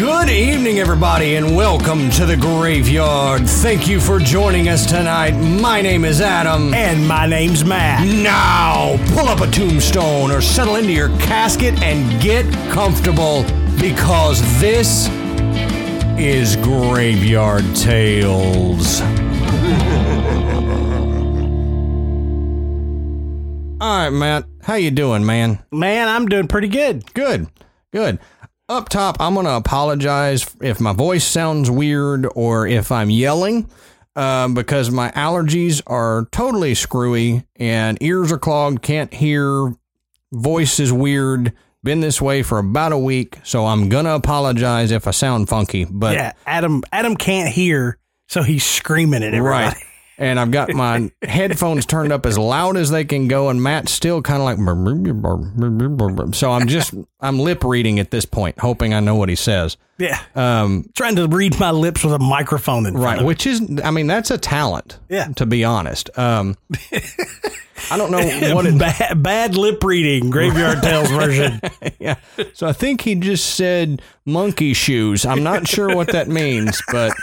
evening, everybody, and welcome to the graveyard. Thank you for joining us tonight. My name is Adam. And my name's Matt. Now, pull up a tombstone or settle into your casket and get comfortable because this is Graveyard Tales. All right, Matt. How you doing, man? Man, I'm doing pretty good. Good, good. Up top, I'm going to apologize if my voice sounds weird or if I'm yelling um, because my allergies are totally screwy and ears are clogged, can't hear, voice is weird. Been this way for about a week, so I'm going to apologize if I sound funky. But yeah, Adam Adam can't hear, so he's screaming at everybody. Right. And I've got my headphones turned up as loud as they can go, and Matt's still kind of like. So I'm just I'm lip reading at this point, hoping I know what he says. Yeah. Um, Trying to read my lips with a microphone in front right, which is I mean that's a talent. Yeah. To be honest, um, I don't know what it. bad, bad lip reading, Graveyard Tales version. yeah. So I think he just said monkey shoes. I'm not sure what that means, but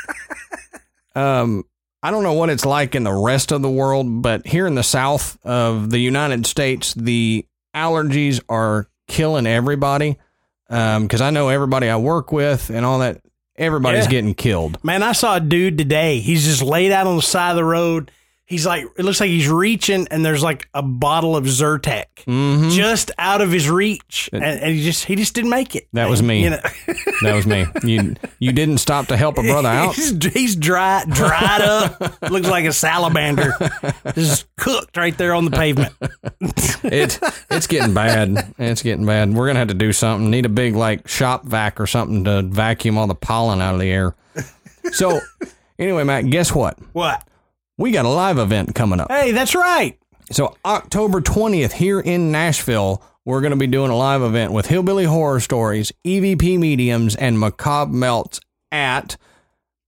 um, I don't know what it's like in the rest of the world, but here in the south of the United States, the allergies are killing everybody. Um, because I know everybody I work with and all that, everybody's Yeah. getting killed. Man, I saw a dude today. He's just laid out on the side of the road. He's like, it looks like he's reaching, and there's like a bottle of Zyrtec Mm-hmm. just out of his reach, and, and he just he just didn't make it. That was me. You know, That was me. You you didn't stop to help a brother out. he's, he's dry, dried up, looks like a salamander, just cooked right there on the pavement. It's it's getting bad. It's getting bad. We're gonna have to do something. Need a big like shop vac or something to vacuum all the pollen out of the air. So anyway, Matt, guess what? What? We got a live event coming up. Hey, that's right. So October 20th here in Nashville, we're going to be doing a live event with Hillbilly Horror Stories, EVP Mediums, and Macabre Melts at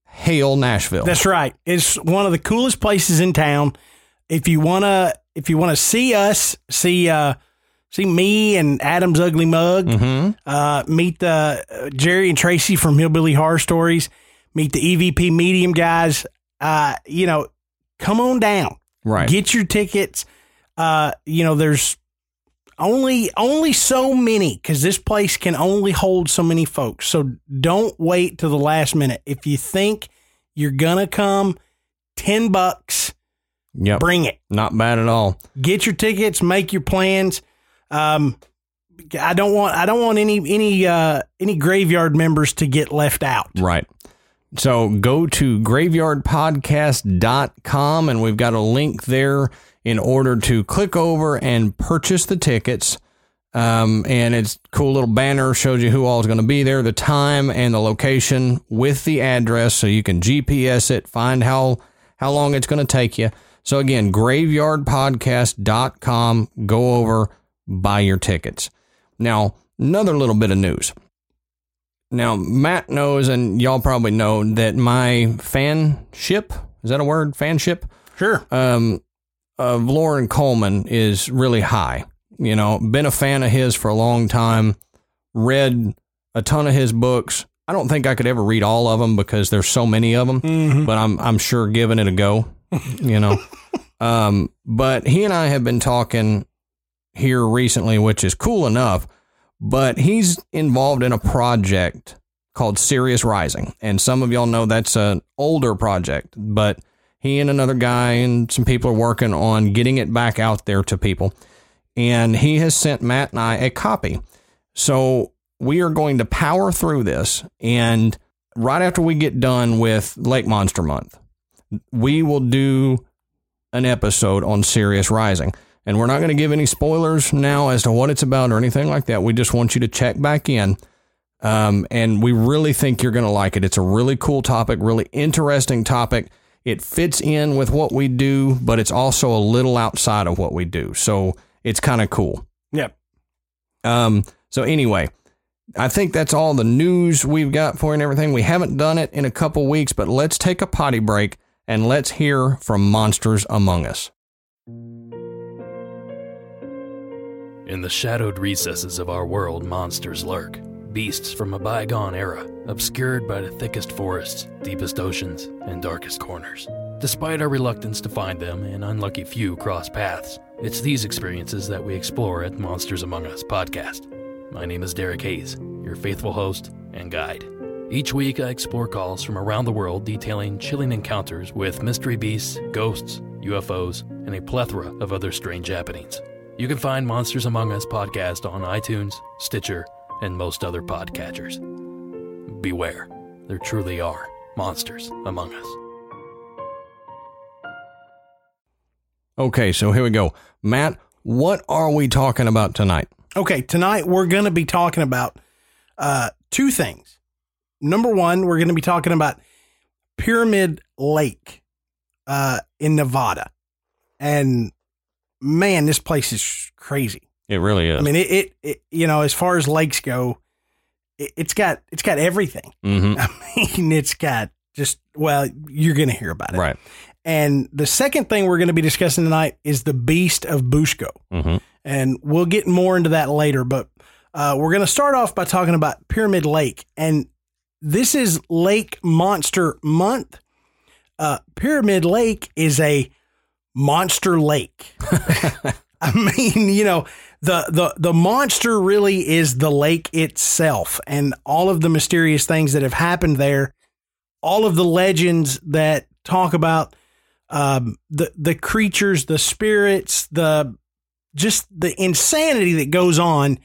Hale Nashville. That's right. It's one of the coolest places in town. If you wanna, if you wanna see us, see uh, see me and Adam's Ugly Mug, mm-hmm. uh, meet the uh, Jerry and Tracy from Hillbilly Horror Stories, meet the EVP Medium guys. Uh, you know, come on down. Right. Get your tickets. Uh, you know, there's only only so many because this place can only hold so many folks. So don't wait to the last minute. If you think you're gonna come, ten bucks, yep. bring it. Not bad at all. Get your tickets. Make your plans. Um, I don't want I don't want any any uh any graveyard members to get left out. Right. So go to graveyardpodcast.com and we've got a link there in order to click over and purchase the tickets. Um, and it's cool little banner shows you who all is going to be there, the time and the location with the address so you can GPS it, find how how long it's going to take you. So again, graveyardpodcast.com, go over, buy your tickets. Now, another little bit of news. Now, Matt knows, and y'all probably know, that my fanship is that a word? Fanship Sure. um, of Loren Coleman is really high. You know, been a fan of his for a long time, read a ton of his books. I don't think I could ever read all of them because there's so many of them, Mhm. but I'm I'm sure giving it a go. You know, um, but he and I have been talking here recently, which is cool enough. But he's involved in a project called Serious Rising, and some of y'all know that's an older project, but he and another guy and some people are working on getting it back out there to people. And he has sent Matt and I a copy. So we are going to power through this. And right after we get done with Lake Monster Month, we will do an episode on Serious Rising. And we're not going to give any spoilers now as to what it's about or anything like that. We just want you to check back in. Um, and we really think you're going to like it. It's a really cool topic, really interesting topic. it fits in with what we do, but it's also a little outside of what we do. So it's kind of cool. Yep. Um, so anyway, I think that's all the news we've got for you and everything. We haven't done it in a couple weeks, but let's take a potty break and let's hear from Monsters Among Us. In the shadowed recesses of our world, monsters lurk. Beasts from a bygone era, obscured by the thickest forests, deepest oceans, and darkest corners. Despite our reluctance to find them, an unlucky few cross paths, it's these experiences that we explore at Monsters Among Us podcast. My name is Derek Hayes, your faithful host and guide. Each week, I explore calls from around the world detailing chilling encounters with mystery beasts, ghosts, UFOs, and a plethora of other strange happenings. You can find Monsters Among Us podcast on iTunes, Stitcher, and most other podcatchers. Beware, there truly are monsters among us. Okay, so here we go. Matt, what are we talking about tonight? Okay, tonight we're going to be talking about uh, two things. Number one, we're going to be talking about Pyramid Lake uh, in Nevada. And man, this place is crazy. It really is. I mean, it, it, it you know, as far as lakes go, it, it's got it's got everything. hmm I mean, it's got just well, you're going to hear about it. Right. And the second thing we're going to be discussing tonight is the Beast of Busco. hmm And we'll get more into that later. But uh, we're going to start off by talking about Pyramid Lake. And this is Lake Monster Month. Uh, Pyramid Lake is a monster lake. I mean, you know, the, the the monster really is the lake itself and all of the mysterious things that have happened there, all of the legends that talk about um, the the creatures, the spirits, the just the insanity that goes on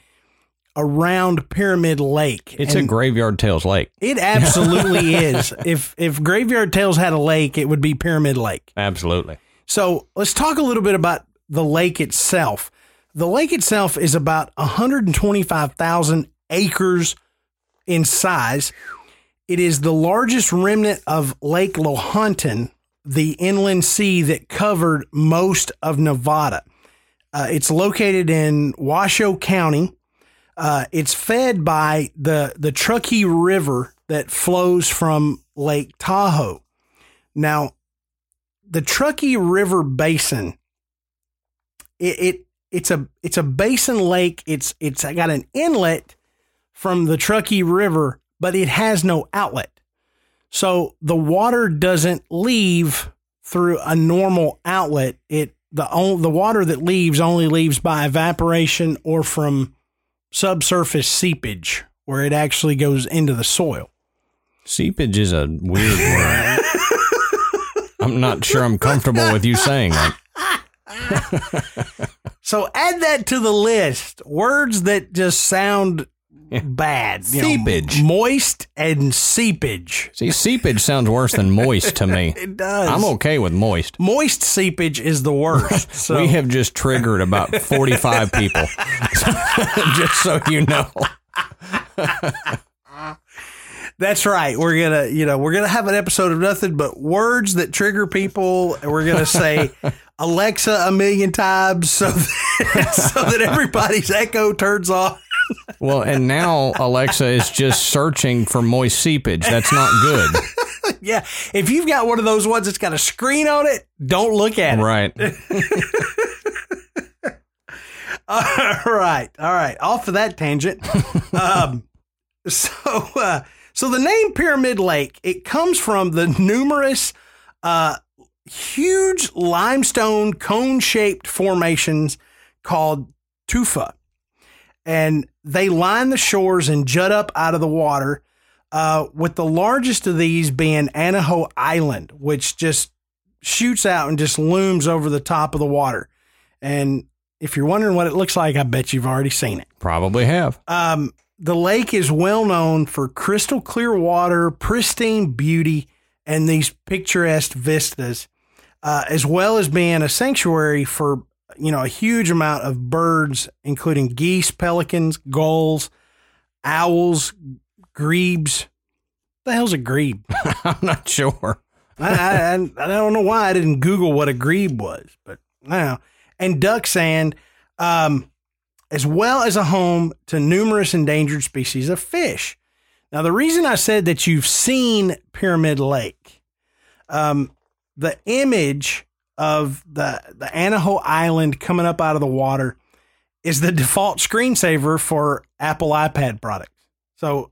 around Pyramid Lake. It's a Graveyard Tales Lake. it absolutely is. If if Graveyard Tales had a lake, it would be Pyramid Lake. Absolutely. So let's talk a little bit about the lake itself. The lake itself is about 125,000 acres in size. It is the largest remnant of Lake Lahontan, the inland sea that covered most of Nevada. Uh, it's located in Washoe County. Uh, it's fed by the the Truckee River that flows from Lake Tahoe. Now, the Truckee River Basin, it, it it's a it's a basin lake. It's it's got an inlet from the Truckee River, but it has no outlet. So the water doesn't leave through a normal outlet. It the the water that leaves only leaves by evaporation or from subsurface seepage, where it actually goes into the soil. Seepage is a weird word. I'm not sure I'm comfortable with you saying that. So add that to the list. Words that just sound bad. You know, Seepage. moist and seepage. See, seepage sounds worse than moist to me. It does. I'm okay with moist. Moist seepage is the worst. So we have just triggered about 45 people. just so you know. That's right. We're gonna, you know, we're gonna have an episode of nothing but words that trigger people. And we're gonna say Alexa a million times so that, so that everybody's echo turns off. Well, and now Alexa is just searching for moist seepage. That's not good. Yeah. If you've got one of those ones that's got a screen on it, don't look at it. Right. All right, all right. Off of that tangent. um, so, uh, so the name Pyramid Lake it comes from the numerous, uh, huge limestone cone-shaped formations called tufa, and they line the shores and jut up out of the water. Uh, with the largest of these being Anaho Island, which just shoots out and just looms over the top of the water. And if you're wondering what it looks like, I bet you've already seen it. Probably have. Um, the lake is well known for crystal clear water, pristine beauty, and these picturesque vistas, uh, as well as being a sanctuary for you know a huge amount of birds, including geese, pelicans, gulls, owls, grebes. The hell's a grebe? I'm not sure. I, I, I don't know why I didn't Google what a grebe was, but now and duck sand, um, as well as a home to numerous endangered species of fish. Now, the reason I said that you've seen Pyramid Lake, um, the image of the the Anaho Island coming up out of the water is the default screensaver for Apple iPad products. So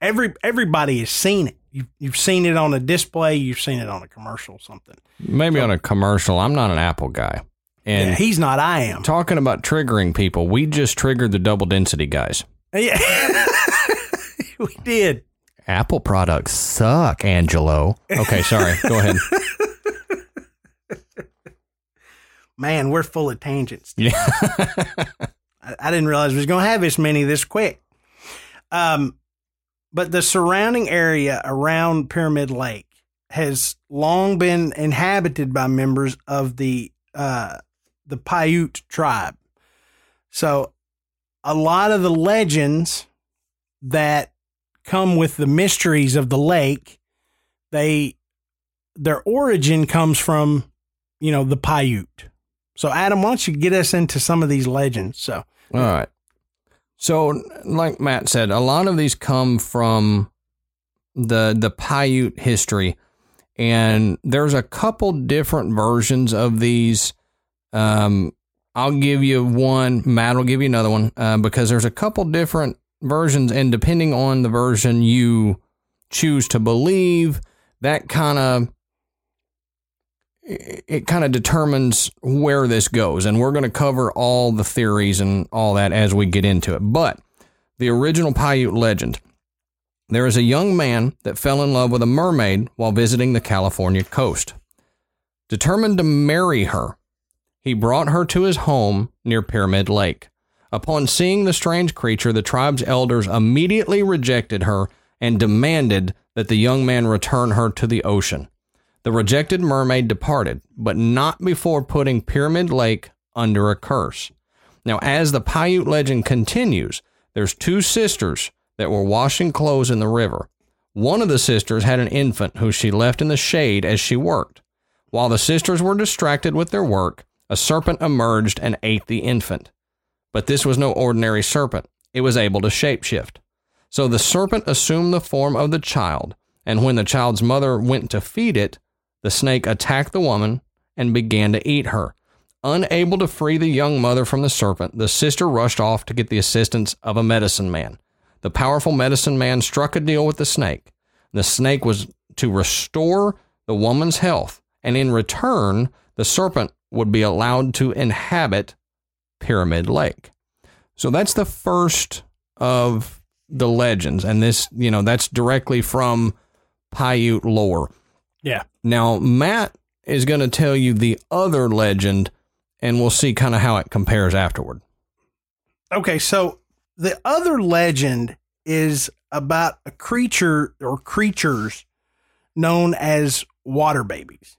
every everybody has seen it. You've, you've seen it on a display. You've seen it on a commercial, something. Maybe on a commercial. I'm not an Apple guy. And Yeah, he's not. I am. talking about triggering people, we just triggered the double density guys. Yeah, we did. Apple products suck, Angelo. Okay, sorry. Go ahead. Man, we're full of tangents. Yeah. I, I didn't realize we was going to have this many this quick. Um, but the surrounding area around Pyramid Lake has long been inhabited by members of the uh, the Paiute tribe. So, a lot of the legends that come with the mysteries of the lake, they their origin comes from, you know, the Paiute. So, Adam, why don't you get us into some of these legends? So, All right. So, like Matt said, a lot of these come from the the Paiute history, and there's a couple different versions of these. Um, I'll give you one. Matt will give you another one uh, because there's a couple different versions, and depending on the version you choose to believe, that kind of it, kind of determines where this goes. And we're going to cover all the theories and all that as we get into it. But the original Paiute legend there is a young man that fell in love with a mermaid while visiting the California coast. Determined to marry her, he brought her to his home near Pyramid Lake. Upon seeing the strange creature, the tribe's elders immediately rejected her and demanded that the young man return her to the ocean. The rejected mermaid departed, but not before putting Pyramid Lake under a curse. Now, as the Paiute legend continues, there's two sisters that were washing clothes in the river. One of the sisters had an infant who she left in the shade as she worked. While the sisters were distracted with their work, a serpent emerged and ate the infant. But this was no ordinary serpent, it was able to shapeshift. So the serpent assumed the form of the child, and when the child's mother went to feed it, the snake attacked the woman and began to eat her. Unable to free the young mother from the serpent, the sister rushed off to get the assistance of a medicine man. The powerful medicine man struck a deal with the snake. The snake was to restore the woman's health, and in return, the serpent would be allowed to inhabit Pyramid Lake. So that's the first of the legends, and this, you know, that's directly from Paiute lore. yeah. Now, Matt is going to tell you the other legend, and we'll see kind of how it compares afterward. Okay, so the other legend is about a creature or creatures known as water babies.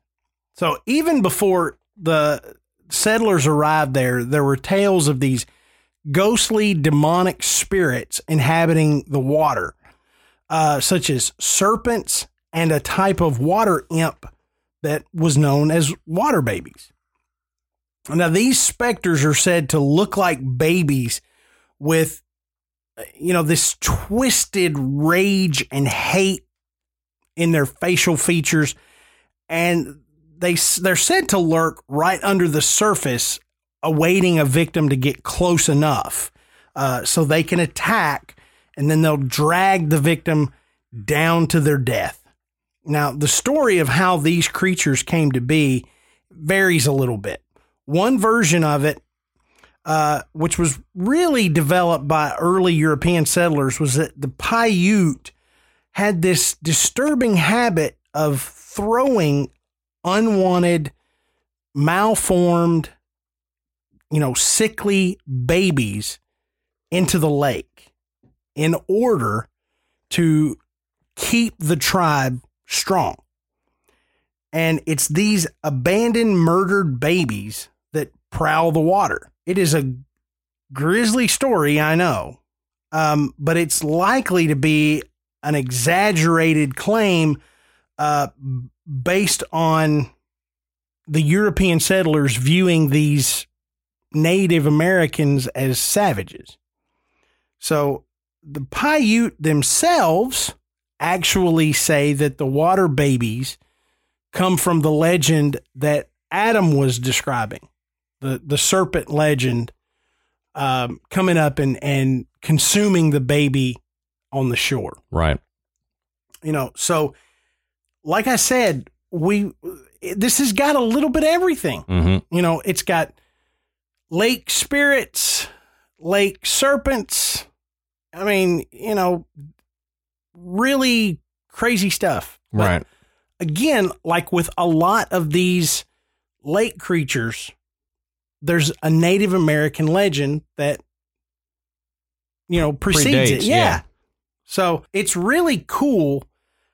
So even before the settlers arrived there, there were tales of these ghostly demonic spirits inhabiting the water, uh, such as serpents and a type of water imp that was known as water babies. Now, these specters are said to look like babies with, you know, this twisted rage and hate in their facial features. And they, they're said to lurk right under the surface, awaiting a victim to get close enough uh, so they can attack, and then they'll drag the victim down to their death. Now, the story of how these creatures came to be varies a little bit. One version of it, uh, which was really developed by early European settlers, was that the Paiute had this disturbing habit of throwing unwanted, malformed, you know, sickly babies into the lake in order to keep the tribe strong. And it's these abandoned, murdered babies that prowl the water. It is a grisly story, I know, um, but it's likely to be an exaggerated claim uh, based on the European settlers viewing these Native Americans as savages. So the Paiute themselves actually say that the water babies come from the legend that Adam was describing, the the serpent legend um, coming up and and consuming the baby on the shore. Right. You know, so like I said, we this has got a little bit of everything. Mm-hmm. You know, it's got lake spirits, lake serpents. I mean, you know, really crazy stuff. But Right. Again, like with a lot of these lake creatures, there's a Native American legend that you know precedes it. Yeah. yeah. So it's really cool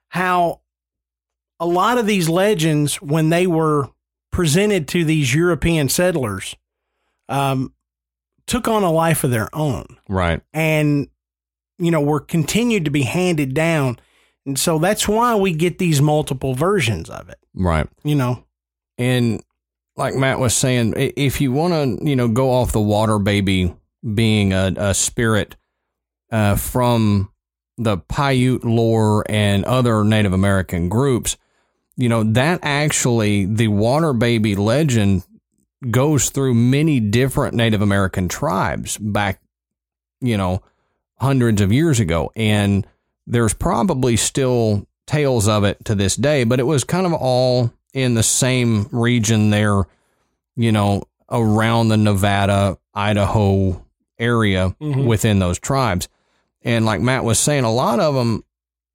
how a lot of these legends, when they were presented to these European settlers, um, took on a life of their own Right. and you know were continued to be handed down and so that's why we get these multiple versions of it Right. you know And like Matt was saying, if you want to, you know, go off the water baby being a, a spirit uh, from the Paiute lore and other Native American groups, you know, that actually, the water baby legend goes through many different Native American tribes back, you know, hundreds of years ago. And there's probably still tales of it to this day, but it was kind of all in the same region there, you know, around the Nevada, Idaho area Mhm. within those tribes. And like Matt was saying, a lot of them,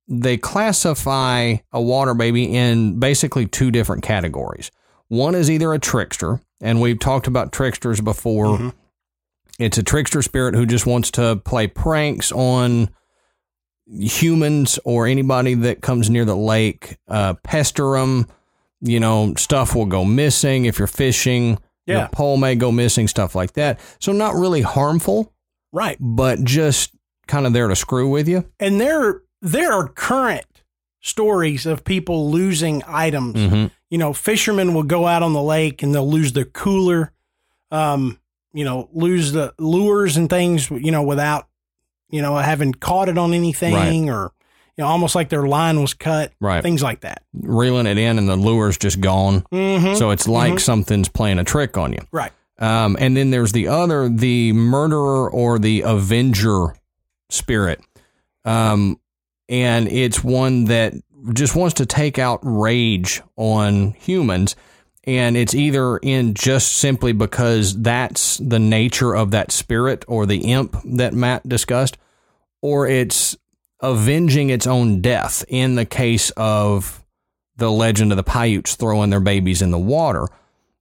they classify a water baby in basically two different categories. One is either a trickster, and we've talked about tricksters before. Mhm. It's a trickster spirit who just wants to play pranks on humans or anybody that comes near the lake, uh, pester them. You know, stuff will go missing if you're fishing. Yeah. Your pole may go missing, stuff like that. So, not really harmful, right but just kind of there to screw with you. and there there are current stories of people losing items Mm-hmm. you know fishermen will go out on the lake and they'll lose their cooler um you know lose the lures and things you know without you know having caught it on anything or you know almost like their line was cut Right. things like that Reeling it in, and the lure's just gone. mm-hmm. So, it's like Mhm. something's playing a trick on you. right Um, and then there's the other, the murderer or the avenger spirit. Um, and it's one that just wants to take out rage on humans. And it's either in just simply because that's the nature of that spirit or the imp that Matt discussed, or it's avenging its own death in the case of the legend of the Paiutes throwing their babies in the water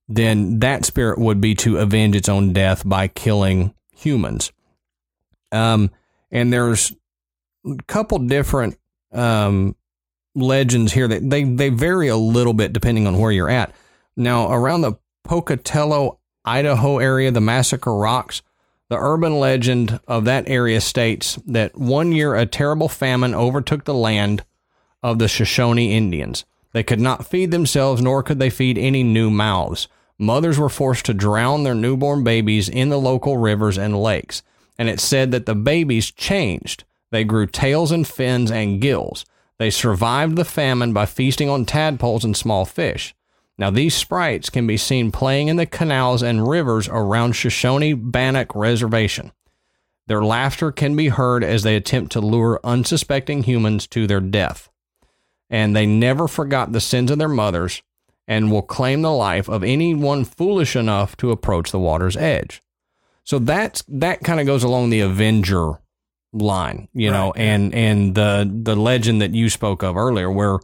then that spirit would be to avenge its own death by killing humans. Um, and there's couple different um, legends here that they, they vary a little bit depending on where you're at. Now, around the Pocatello, Idaho area, the Massacre Rocks, the urban legend of that area states that one year a terrible famine overtook the land of the Shoshone Indians. They could not feed themselves, nor could they feed any new mouths. Mothers were forced to drown their newborn babies in the local rivers and lakes. And it said that the babies changed. They grew tails and fins and gills. They survived the famine by feasting on tadpoles and small fish. Now, these sprites can be seen playing in the canals and rivers around Shoshone Bannock Reservation. Their laughter can be heard as they attempt to lure unsuspecting humans to their death. And they never forgot the sins of their mothers and will claim the life of anyone foolish enough to approach the water's edge. So that's that kind of goes along the Avenger line, you know, Right. and and the the legend that you spoke of earlier where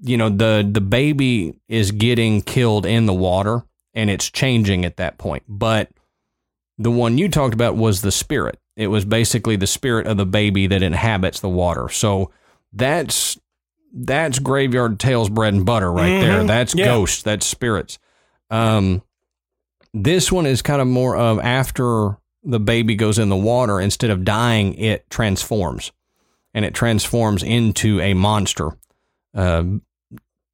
you know the the baby is getting killed in the water and it's changing at that point. But the one you talked about was the spirit. It was basically the spirit of the baby that inhabits the water. So that's that's graveyard tales bread and butter right there. Mhm. That's Yeah. ghosts, that's spirits. Um this one is kind of more of after the baby goes in the water, instead of dying, it transforms. And it transforms into a monster. Uh,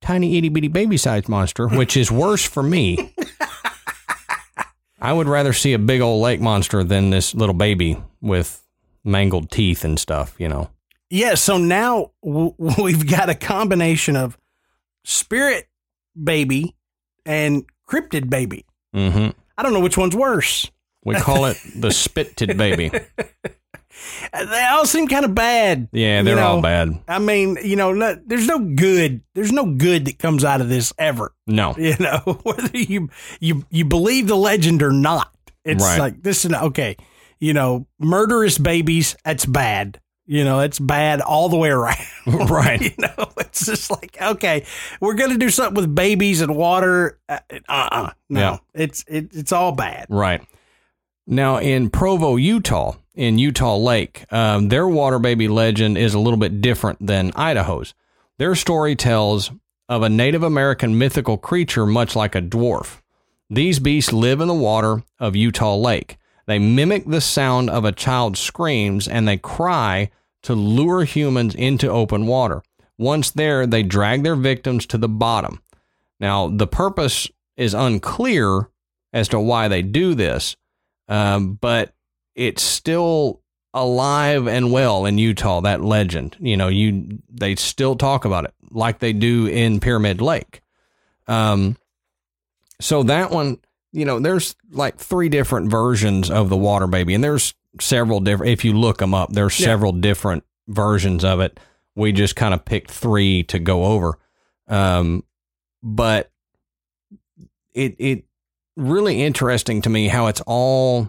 tiny itty bitty baby sized monster, which is worse for me. I would rather see a big old lake monster than this little baby with mangled teeth and stuff, you know. Yeah, so now w- we've got a combination of spirit baby and cryptid baby. hmm I don't know which one's worse. We call it the spitted baby. They all seem kind of bad. Yeah, they're all know? bad. I mean, you know, no, there's no good. There's no good that comes out of this ever. No. You know, whether you you you believe the legend or not, it's Right. like this is okay. You know, murderous babies. That's bad. You know, it's bad all the way around. Right. you know, it's just like okay, we're gonna do something with babies and water. Uh uh no, Yeah. it's it, it's all bad. Right. Now, in Provo, Utah, in Utah Lake, um, their water baby legend is a little bit different than Idaho's. Their story tells of a Native American mythical creature much like a dwarf. These beasts live in the water of Utah Lake. They mimic the sound of a child's screams and they cry to lure humans into open water. Once there, they drag their victims to the bottom. Now, the purpose is unclear as to why they do this, um, but it's still alive and well in Utah. That legend, you know, you they still talk about it like they do in Pyramid Lake. Um, so that one, you know, there's like three different versions of the water baby, and there's several different. If you look them up, there's Yeah. several different versions of it. We just kind of picked three to go over. Um, but it it really interesting to me how it's all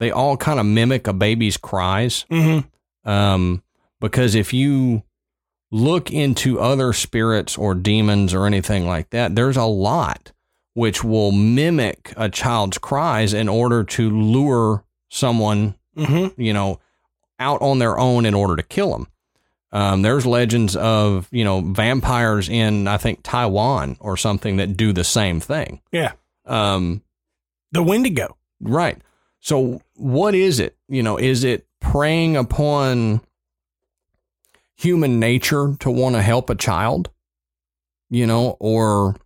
they all kind of mimic a baby's cries Mm-hmm. um, because if you look into other spirits or demons or anything like that, there's a lot which will mimic a child's cries in order to lure someone, Mm-hmm. you know, out on their own in order to kill them. Um, there's legends of you know vampires in I think Taiwan or something that do the same thing. Yeah, Um, the Wendigo. Right. So what is it? You know, is it preying upon human nature to want to help a child? You know, or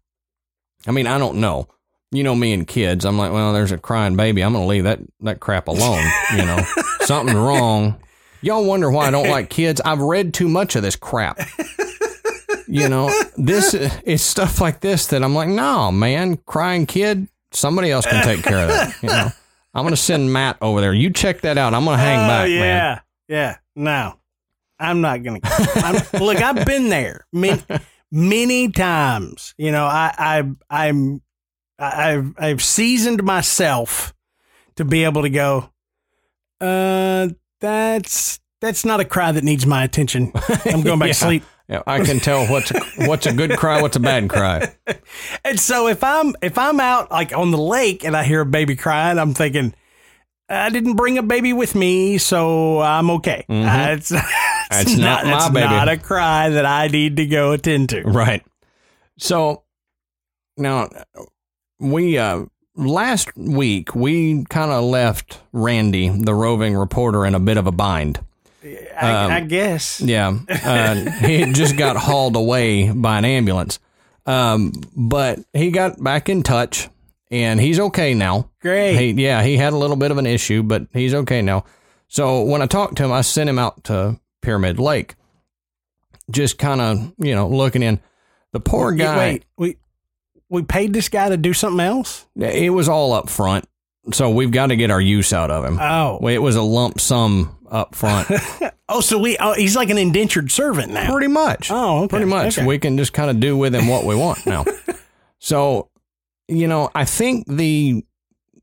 I mean, I don't know. You know me and kids. I'm like, well, there's a crying baby. I'm going to leave that that crap alone, you know. Something's wrong. Y'all wonder why I don't like kids? I've read too much of this crap. You know, this is stuff like this that I'm like, no, man, crying kid, somebody else can take care of that. You know, I'm gonna send Matt over there. You check that out. I'm gonna hang Oh, back, yeah, man. yeah. No, I'm not gonna. I'm, look, I've been there many, many times. You know, I, I, I'm, I've, I've seasoned myself to be able to go. Uh, that's that's not a cry that needs my attention. I'm going back Yeah. to sleep. Yeah, I can tell what's a, what's a good cry, what's a bad cry. And so if I'm if I'm out like on the lake and I hear a baby crying, I'm thinking. I didn't bring a baby with me, so I'm okay. Mhm. Uh, it's, it's That's not my it's baby. not a cry that I need to go attend to. Right. So now we uh last week we kind of left Randy, the roving reporter, in a bit of a bind. I, Um, I guess. Yeah, uh, he just got hauled away by an ambulance, um, but he got back in touch, and he's okay now. Great. He, yeah, he had a little bit of an issue, but he's okay now. So when I talked to him, I sent him out to Pyramid Lake, just kind of you know looking in. The poor guy. Wait, we we paid this guy to do something else. It was all up front, so we've got to get our use out of him. Oh, It was a lump sum up front, oh, so we oh, he's like an indentured servant now. pretty much. Oh, okay. pretty much. Okay. We can just kind of do with him what we want now. so, you know, I think the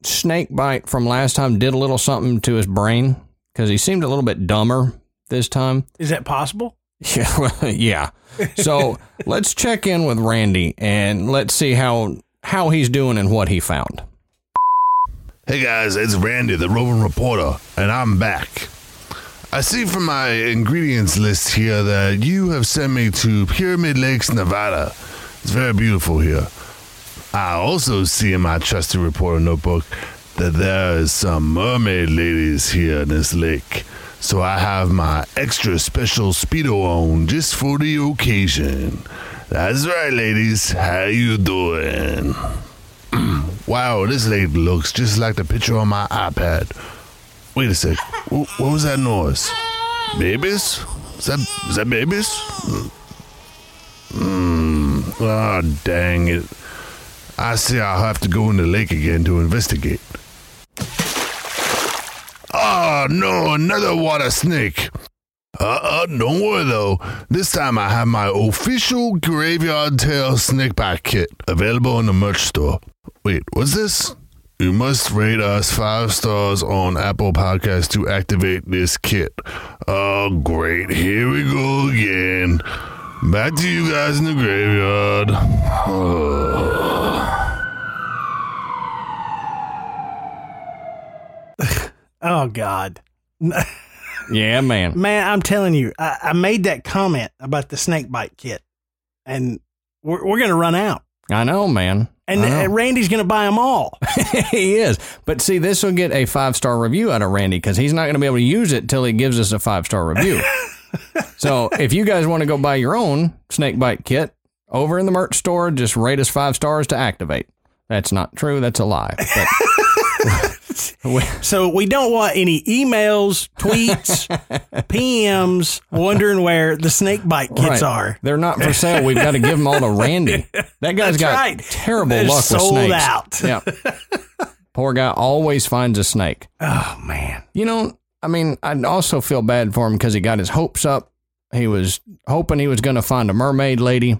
snake bite from last time did a little something to his brain because he seemed a little bit dumber this time. Is that possible? Yeah, well, yeah. So let's check in with Randy and let's see how how he's doing and what he found. Hey guys, it's Randy, the roving reporter, and I'm back. I see from my ingredients list here that you have sent me to Pyramid Lakes, Nevada. It's very beautiful here. I also see in my trusty reporter notebook that there is some mermaid ladies here in this lake. So I have my extra special speedo on just for the occasion. That's right, ladies. How you doing? wow, this lady looks just like the picture on my iPad. Wait a sec. Wh- What was that noise? Babies? Is that is that babies? Hmm. Ah, dang it. I see I'll have to go in the lake again to investigate. Oh no, another water snake. Uh-uh, don't worry though. This time I have my official graveyard tail snake bite kit available in the merch store. Wait, what's this? You must rate us five stars on Apple Podcasts to activate this kit. Oh, great. Here we go again. Back to you guys in the graveyard. Oh God, Yeah, man. man! I'm telling you, I, I made that comment about the snake bite kit, and we're we're gonna run out, I know, man. And know. uh, Randy's gonna buy them all. he is. But see, this will get a five star review out of Randy because he's not going to be able to use it till he gives us a five star review. so if you guys want to go buy your own snake bite kit over in the merch store, just rate us five stars to activate. That's not true. That's a lie. But So we don't want any emails, tweets, PMs wondering where the snake bite kits right. are. They're not for sale. We've got to give them all to Randy. That guy's That's got right. terrible They're luck with sold snakes. out. Yeah. Poor guy always finds a snake. Oh man, You know, I mean, I also feel bad for him because he got his hopes up. He was hoping he was going to find a mermaid lady,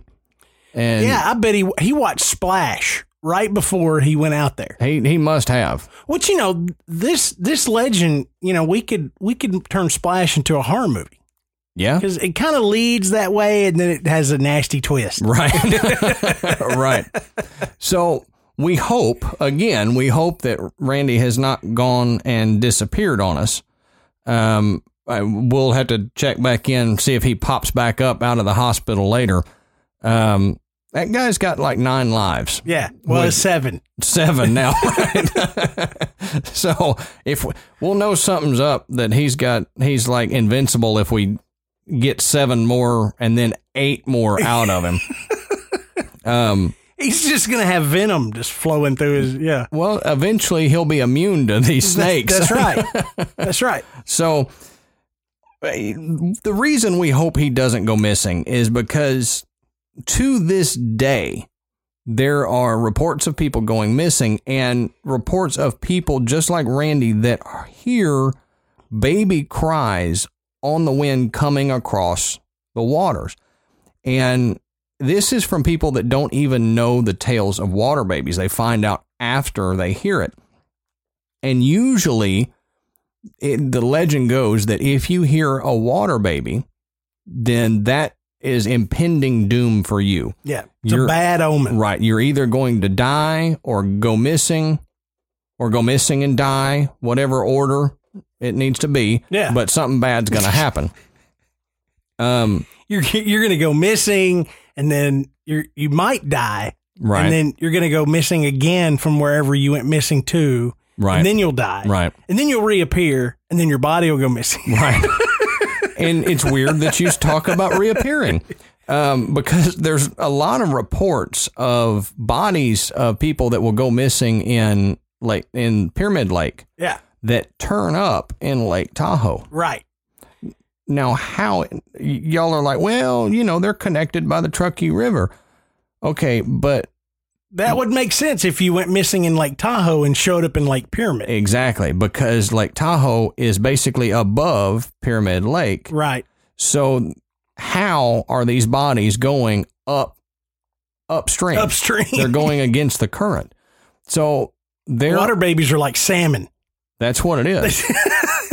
and yeah, I bet he he watched Splash right before he went out there. he he must have. Which you know this this legend, you know, we could we could turn Splash into a horror movie Yeah, because it kind of leads that way, and then it has a nasty twist. right, right. So we hope again. We hope that Randy has not gone and disappeared on us. Um, I, we'll have to check back in see if he pops back up out of the hospital later. Um, that guy's got like nine lives. Yeah, well, it's seven. seven now. Right? so if we, we'll know something's up, that he's got, he's like invincible if we get seven more and then eight more out of him. um, He's just gonna have venom just flowing through his. Yeah, well, eventually he'll be immune to these snakes. That's, that's right. That's right. So eh, the reason we hope he doesn't go missing is because to this day there are reports of people going missing and reports of people just like Randy that hear baby cries on the wind coming across the waters. And this is from people that don't even know the tales of water babies. They find out after they hear it. And usually it, the legend goes that if you hear a water baby, then that is impending doom for you. Yeah, it's You're- a bad omen. Right. You're either going to die or go missing or go missing and die, whatever order it needs to be. Yeah. But something bad's going to happen. Um, You're you're gonna go missing, and then you're you might die, right. and then you're gonna go missing again from wherever you went missing to, right. and then you'll die, right. and then you'll reappear, and then your body will go missing. Right. and it's weird that you talk about reappearing um, because there's a lot of reports of bodies of people that will go missing in Lake in Pyramid Lake yeah, that turn up in Lake Tahoe. right. Now, how y- y'all are like, well, you know, they're connected by the Truckee River. Okay, but That would make sense if you went missing in Lake Tahoe and showed up in Lake Pyramid. exactly because Lake Tahoe is basically above Pyramid Lake. Right. So, how are these bodies going up upstream? Upstream. They're going against the current. So, they're Water babies are like salmon. that's what it is.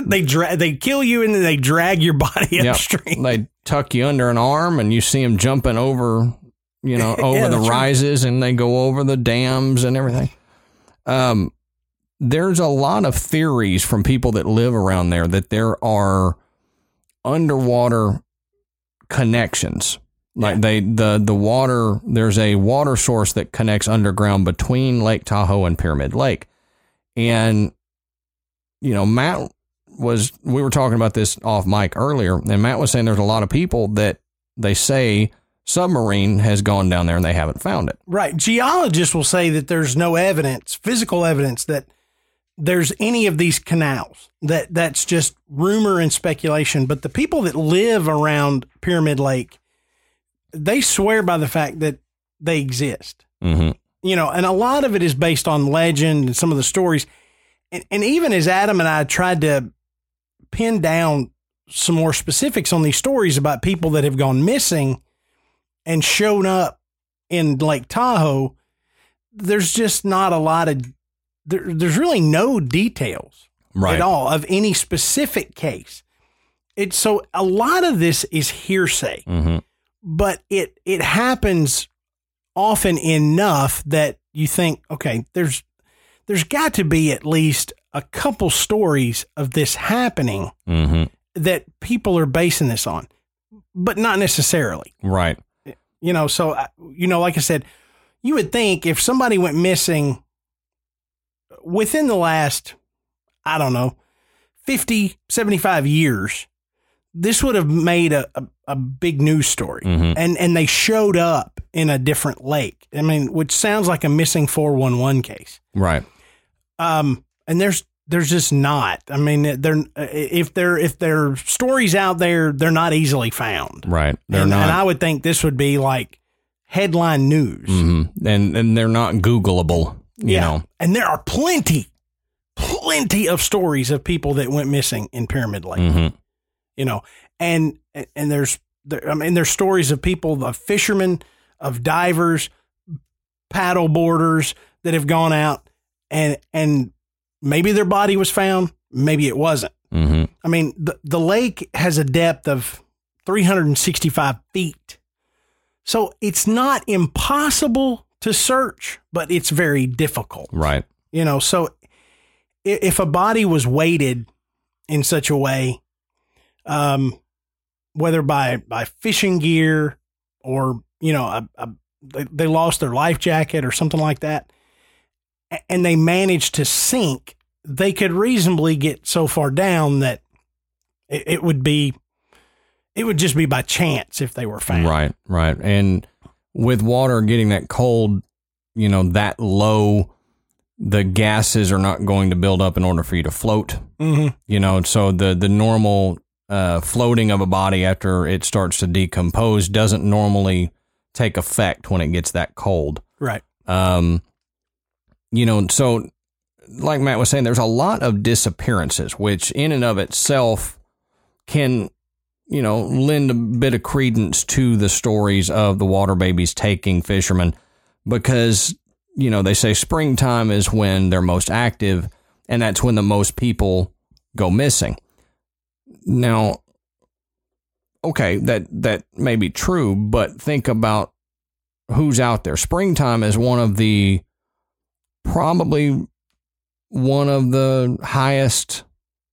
They dra- they kill you and then they drag your body Yep. upstream. They tuck you under an arm and you see them jumping over, you know, over Yeah, the that's right. rises and they go over the dams and everything. Um, there's a lot of theories from people that live around there that there are underwater connections. Like they the the water there's a water source that connects underground between Lake Tahoe and Pyramid Lake. And you know, Matt was we were talking about this off mic earlier, and Matt was saying there's a lot of people that they say submarine has gone down there and they haven't found it. Right. Geologists will say that there's no evidence, physical evidence that there's any of these canals. That that's just rumor and speculation. But the people that live around Pyramid Lake, they swear by the fact that they exist. Mm-hmm. You know, and a lot of it is based on legend and some of the stories. And, and even as Adam and I tried to pin down some more specifics on these stories about people that have gone missing and shown up in Lake Tahoe, there's just not a lot of there, there's really no details Right. at all of any specific case. It's so a lot of this is hearsay, Mm-hmm. but it it happens often enough that you think, okay, there's there's got to be at least a couple stories of this happening Mm-hmm. that people are basing this on, but not necessarily. Right. You know, so uh, you know, like I said, you would think if somebody went missing within the last, I don't know, 50, 75 years, this would have made a, a, a big news story. Mhm. And and they showed up in a different lake. I mean, which sounds like a missing 411 case. Right. Um, and there's there's just not. I mean, they're if they're if there are stories out there, they're not easily found. Right. They're and, not. and I would think this would be like headline news. Mhm. And and they're not Googleable. You know. And there are plenty, plenty of stories of people that went missing in Pyramid Lake. Mm-hmm. You know, and and there's there, I mean there's stories of people, of fishermen, of divers, paddle boarders that have gone out and and maybe their body was found, maybe it wasn't. Mm-hmm. I mean, the, the lake has a depth of 365 feet. So it's not impossible to search, but it's very difficult. Right. You know, so if a body was weighted in such a way, um, whether by, by fishing gear or, you know, a, a, they, lost their life jacket or something like that, and they managed to sink, they could reasonably get so far down that it, it would be, it would just be by chance if they were found. Right, right. And with water getting that cold, you know, that low, the gases are not going to build up in order for you to float. hmm You know, so the the normal uh, floating of a body after it starts to decompose doesn't normally take effect when it gets that cold. Right. Um, you know, so like Matt was saying, there's a lot of disappearances, which in and of itself can, you know, lend a bit of credence to the stories of the water babies taking fishermen because, you know, they say springtime is when they're most active and that's when the most people go missing. Now, okay, that that may be true, but think about who's out there. Springtime is one of the probably one of the highest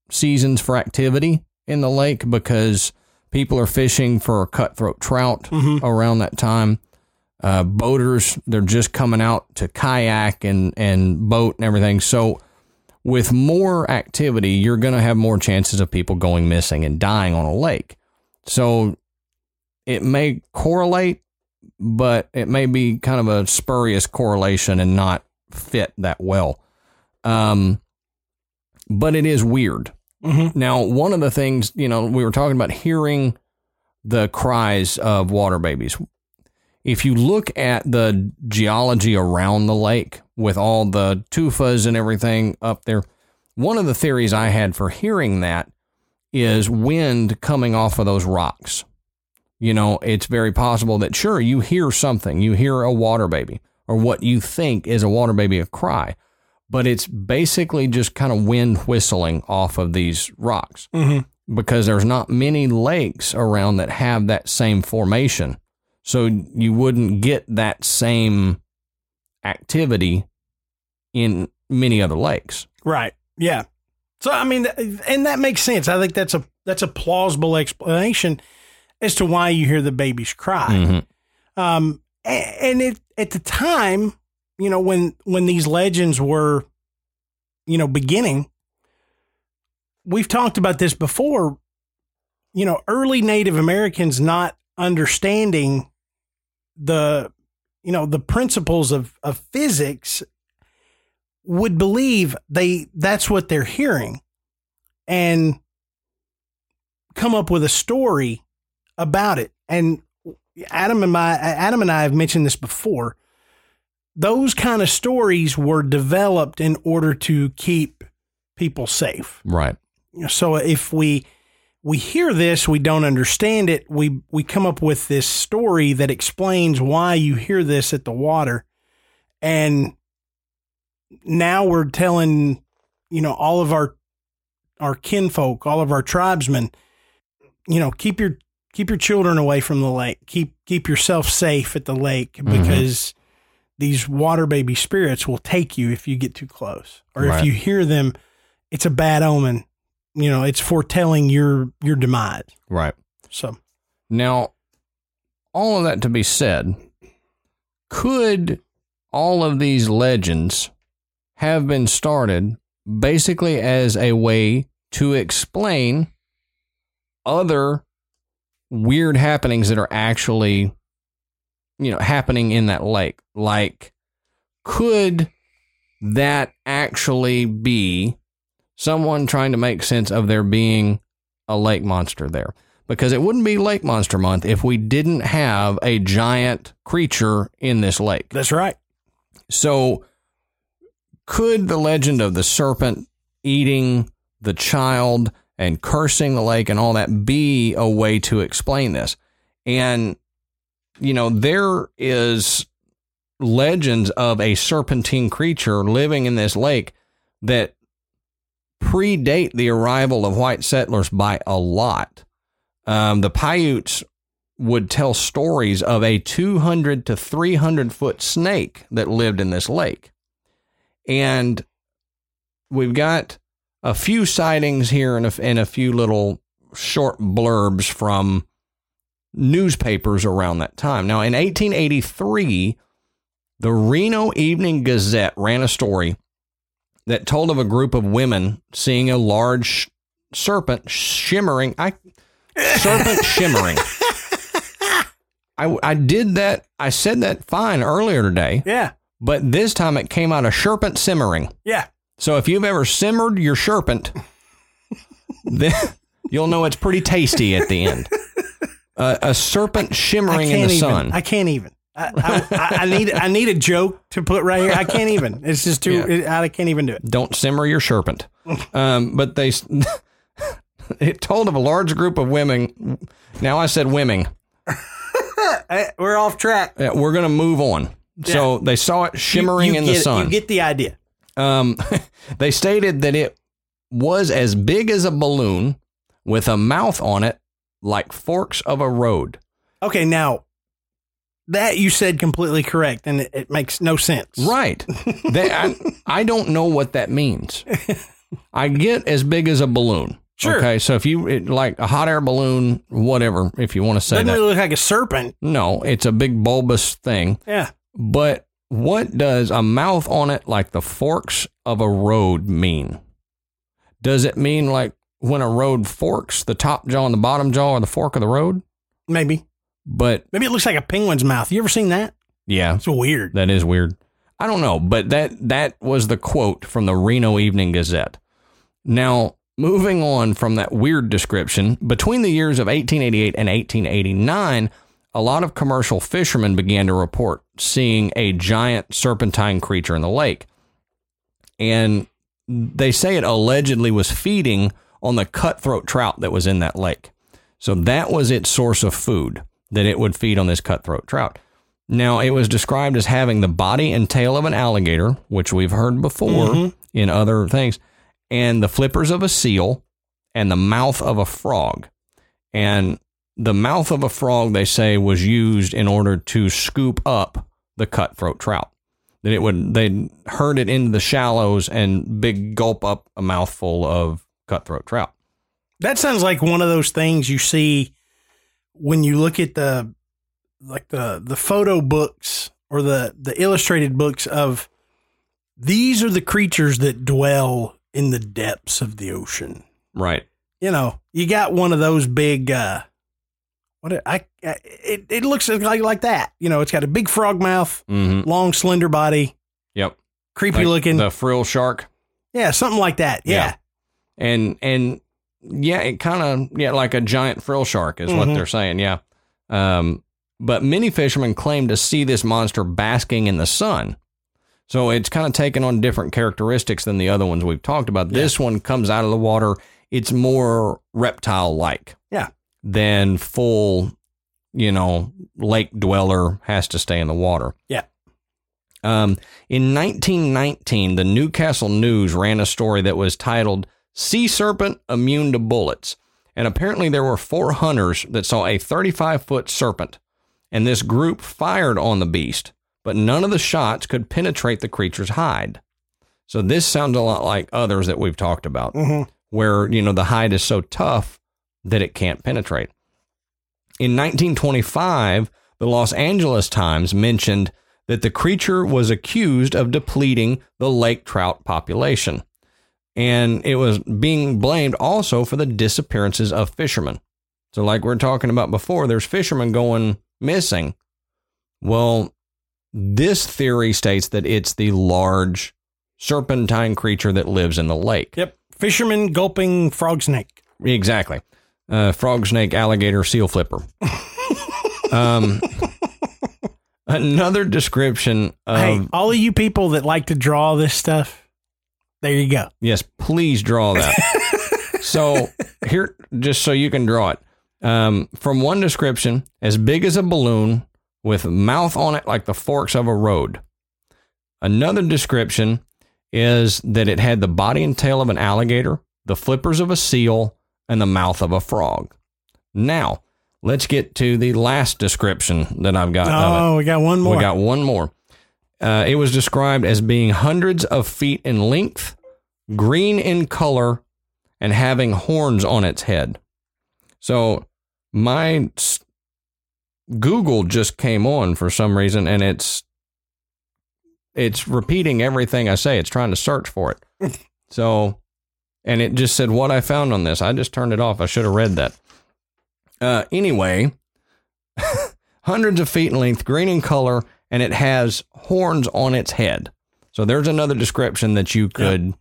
seasons for activity in the lake because people are fishing for cutthroat trout Mhm. around that time. Uh, boaters, they're just coming out to kayak and, and boat and everything. So, with more activity, you're going to have more chances of people going missing and dying on a lake. So, it may correlate, but it may be kind of a spurious correlation and not fit that well. Um, but it is weird. hmm Now, one of the things, you know, we were talking about hearing the cries of water babies. If you look at the geology around the lake with all the tufas and everything up there, one of the theories I had for hearing that is wind coming off of those rocks. You know, it's very possible that sure you hear something, you hear a water baby or what you think is a water baby a cry, but it's basically just kind of wind whistling off of these rocks hmm because there's not many lakes around that have that same formation. So you wouldn't get that same activity in many other lakes. Right. Yeah. So I mean, and that makes sense. I think that's a that's a plausible explanation as to why you hear the babies cry. Mhm. Um, and it at the time, you know, when when these legends were, you know, beginning, we've talked about this before. You know, early Native Americans not understanding the you know the principles of of physics would believe they that's what they're hearing and come up with a story about it and Adam and my Adam and I have mentioned this before. Those kind of stories were developed in order to keep people safe. Right. so if we we hear this we don't understand it we we come up with this story that explains why you hear this at the water. And now we're telling you know all of our our kinfolk all of our tribesmen you know keep your keep your children away from the lake. Keep keep yourself safe at the lake mm-hmm. because these water baby spirits will take you if you get too close or Right. if you hear them. It's a bad omen. You know it's foretelling your your demise. Right. so. Now, all of that to be said, could all of these legends have been started basically as a way to explain other weird happenings that are actually, you know, happening in that lake? Like, could that actually be someone trying to make sense of there being a lake monster there? because it wouldn't be Lake Monster Month if we didn't have a giant creature in this lake. that's right So, could the legend of the serpent eating the child and cursing the lake and all that be a way to explain this? And, you know, there is legends of a serpentine creature living in this lake that predate the arrival of white settlers by a lot. Um, the Paiutes would tell stories of a 200 to 300 foot snake that lived in this lake. And we've got a few sightings here and a, and a few little short blurbs from newspapers around that time. Now, in 1883, the Reno Evening Gazette ran a story that told of a group of women seeing a large serpent shimmering. I serpent shimmering. I, I did that. I said that fine earlier today, yeah but this time it came out a serpent simmering. yeah So if you've ever simmered your serpent, then you'll know it's pretty tasty at the end. Uh, a serpent shimmering in the even. sun. I can't even. I, I, I- need I need a joke to put right here. I can't even. It's just too. Yeah. I can't even do it. Don't simmer your serpent. Um, but they, it told of a large group of women. Now I said women. Eh, We're off track. Yeah, we're going to move on. So they saw it shimmering You- you in the get it. sun. You get the idea. Um, they stated that it was as big as a balloon with a mouth on it like forks of a road. Okay, now that you said completely correct, and it, it makes no sense. Right. they, I, I don't know what that means. I get as big as a balloon. Sure. Okay. So if you it, like a hot air balloon, whatever, if you want to say Doesn't that. really look like a serpent. no, it's a big bulbous thing. Yeah. But what does a mouth on it like the forks of a road mean? Does it mean like when a road forks, the top jaw and the bottom jaw are the fork of the road? Maybe. But Maybe it looks like a penguin's mouth. You ever seen that? yeah, It's weird. that is weird. I don't know, but that that was the quote from the Reno Evening Gazette. Now, moving on from that weird description, between the years of 1888 and 1889, a lot of commercial fishermen began to report seeing a giant serpentine creature in the lake. And they say it allegedly was feeding on the cutthroat trout that was in that lake. So that was its source of food, that it would feed on this cutthroat trout. Now, it was described as having the body and tail of an alligator, which we've heard before mm-hmm. in other things, and the flippers of a seal, and the mouth of a frog. And the mouth of a frog, they say, was used in order to scoop up the cutthroat trout. That it would, they'd herd it into the shallows and big gulp up a mouthful of cutthroat trout. That sounds like one of those things you see when you look at the like the the photo books or the the illustrated books of these are the creatures that dwell in the depths of the ocean. Right. You know, you got one of those big uh what it, I, I it, it looks like like that. You know, it's got a big frog mouth, Mm-hmm. long slender body, Yep. creepy Like looking. The frill shark. yeah, something like that. Yeah. Yeah. and and yeah, it kind of yeah, like a giant frill shark is what Mhm. they're saying. Yeah, um, but many fishermen claim to see this monster basking in the sun. So it's kind of taken on different characteristics than the other ones we've talked about. This one comes out of the water. It's more reptile like. Yeah. Than full, you know, lake dweller has to stay in the water. Yeah. Um, in 1919, the Newcastle News ran a story that was titled Sea Serpent Immune to Bullets. And apparently, there were four hunters that saw a 35 foot serpent, and this group fired on the beast, but none of the shots could penetrate the creature's hide. So, this sounds a lot like others that we've talked about, Mhm. where, you know, the hide is so tough that it can't penetrate. In 1925, the Los Angeles Times mentioned that the creature was accused of depleting the lake trout population. And it was being blamed also for the disappearances of fishermen. So, like we are talking about before, there's fishermen going missing. Well, this theory states that it's the large serpentine creature that lives in the lake. Yep. Fisherman gulping frog snake. Exactly. Uh, frog, snake, alligator, seal flipper. um, another description of hey, all of you people that like to draw this stuff, there you go. yes, please draw that. so here, just so you can draw it. Um, from one description, as big as a balloon with mouth on it like the forks of a road. Another description is that it had the body and tail of an alligator, the flippers of a seal, and the mouth of a frog. Now, let's get to the last description that I've got of it. Oh, we got one more. We got one more. Uh, it was described as being hundreds of feet in length, green in color, and having horns on its head. So my s- Google just came on for some reason, and it's it's repeating everything I say. It's trying to search for it. so, and it just said what I found on this. I just turned it off. I should have read that. Uh, anyway, hundreds of feet in length, green in color, and it has horns on its head. So there's another description that you could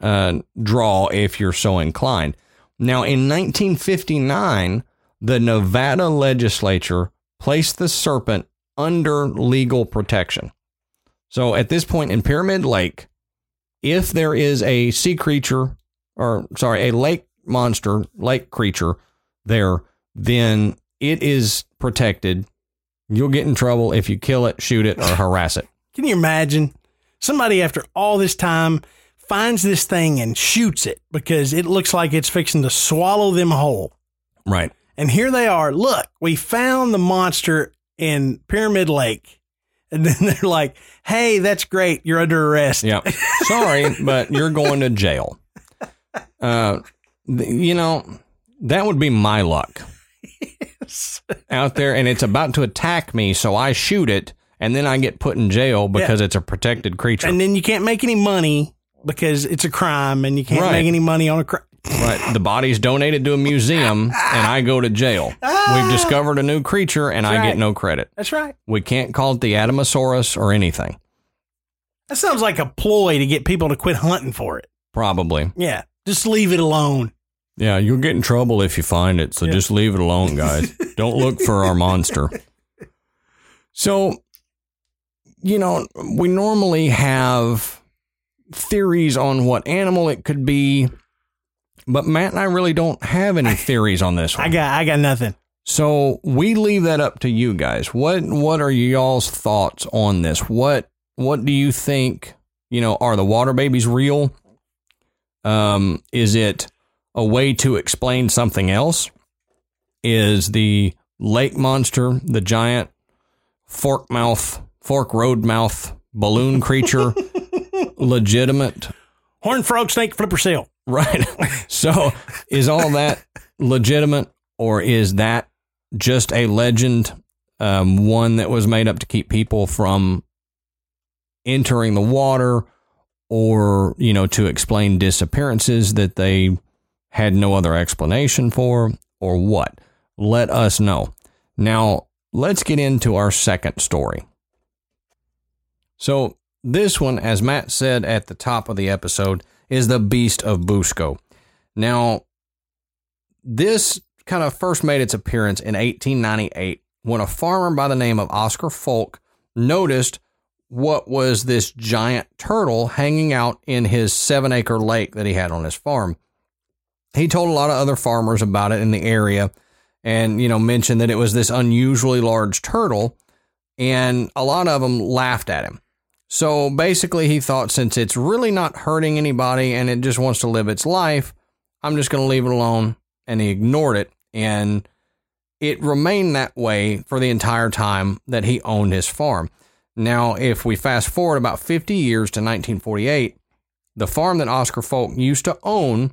uh, draw if you're so inclined. Now, in 1959, the Nevada legislature placed the serpent under legal protection. So at this point in Pyramid Lake, if there is a sea creature, or sorry, a lake monster, lake creature there, then it is protected. You'll get in trouble if you kill it, shoot it, or harass it. Can you imagine somebody after all this time finds this thing and shoots it because it looks like it's fixing to swallow them whole? Right. And here they are. Look, we found the monster in Pyramid Lake. And then they're like, hey, that's great. You're under arrest. Yeah. Sorry, but you're going to jail. Uh, th- you know, that would be my luck out there, and it's about to attack me, so I shoot it, and then I get put in jail because it's a protected creature. And then you can't make any money because it's a crime and you can't Right. make any money on a crime. right. The body's donated to a museum, and I go to jail. We've discovered a new creature, and I get no credit. That's right. We can't call it the Atomosaurus or anything. That sounds like a ploy to get people to quit hunting for it. Probably. Yeah. Just leave it alone. Yeah, you'll get in trouble if you find it, so Yeah. just leave it alone, guys. Don't look for our monster. So, you know, we normally have theories on what animal it could be, but Matt and I really don't have any theories on this one. I got I got nothing. So we leave that up to you guys. What what are y'all's thoughts on this? What what do you think? You know, are the water babies real? Um, is it a way to explain something else? Is the lake monster, the giant fork mouth, fork road mouth balloon creature legitimate? Horn frog snake flipper seal. Right. So is all that legitimate or is that just a legend? Um, one that was made up to keep people from entering the water or, you know, to explain disappearances that they had no other explanation for or what? Let us know. Now, let's get into our second story. So, this one, as Matt said at the top of the episode, is the Beast of Busco. Now, this kind of first made its appearance in 1898 when a farmer by the name of Oscar Fulk noticed what was this giant turtle hanging out in his seven acre lake that he had on his farm. He told a lot of other farmers about it in the area and, you know, mentioned that it was this unusually large turtle. And a lot of them laughed at him. So basically, he thought since it's really not hurting anybody and it just wants to live its life, I'm just going to leave it alone. And he ignored it. And it remained that way for the entire time that he owned his farm. Now, if we fast forward about 50 years to 1948, the farm that Oscar Fulk used to own,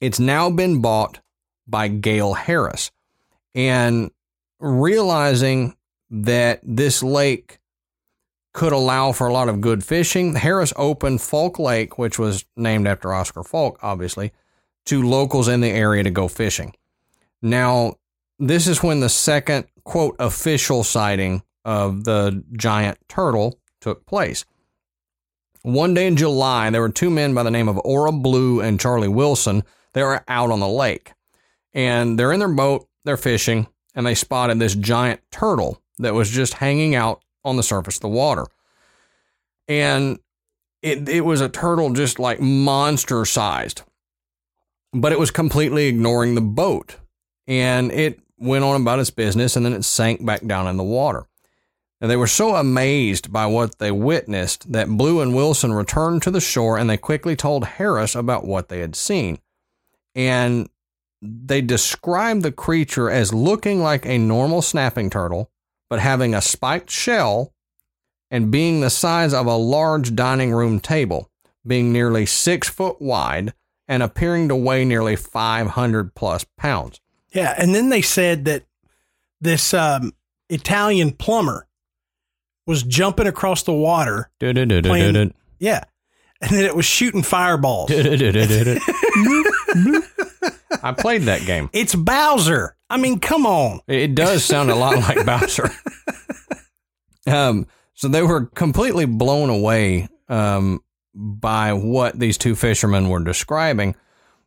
it's now been bought by Gale Harris. And realizing that this lake could allow for a lot of good fishing, Harris opened Fulk Lake, which was named after Oscar Fulk, obviously, to locals in the area to go fishing. Now, this is when the second, quote, official sighting of the giant turtle took place. One day in July, there were two men by the name of Ora Blue and Charlie Wilson. They were out on the lake and they're in their boat, they're fishing, and they spotted this giant turtle that was just hanging out on the surface of the water. And it, it was a turtle just like monster sized, but it was completely ignoring the boat. And it went on about its business and then it sank back down in the water. And they were so amazed by what they witnessed that Blue and Wilson returned to the shore and they quickly told Harris about what they had seen. And they described the creature as looking like a normal snapping turtle, but having a spiked shell and being the size of a large dining room table, being nearly six foot wide and appearing to weigh nearly 500 plus pounds. Yeah, and then they said that this um, Italian plumber was jumping across the water. Playing- Yeah, and then it was shooting fireballs. I played that game. It's Bowser. I mean, come on. It does sound a lot like Bowser. Um, so they were completely blown away um, by what these two fishermen were describing.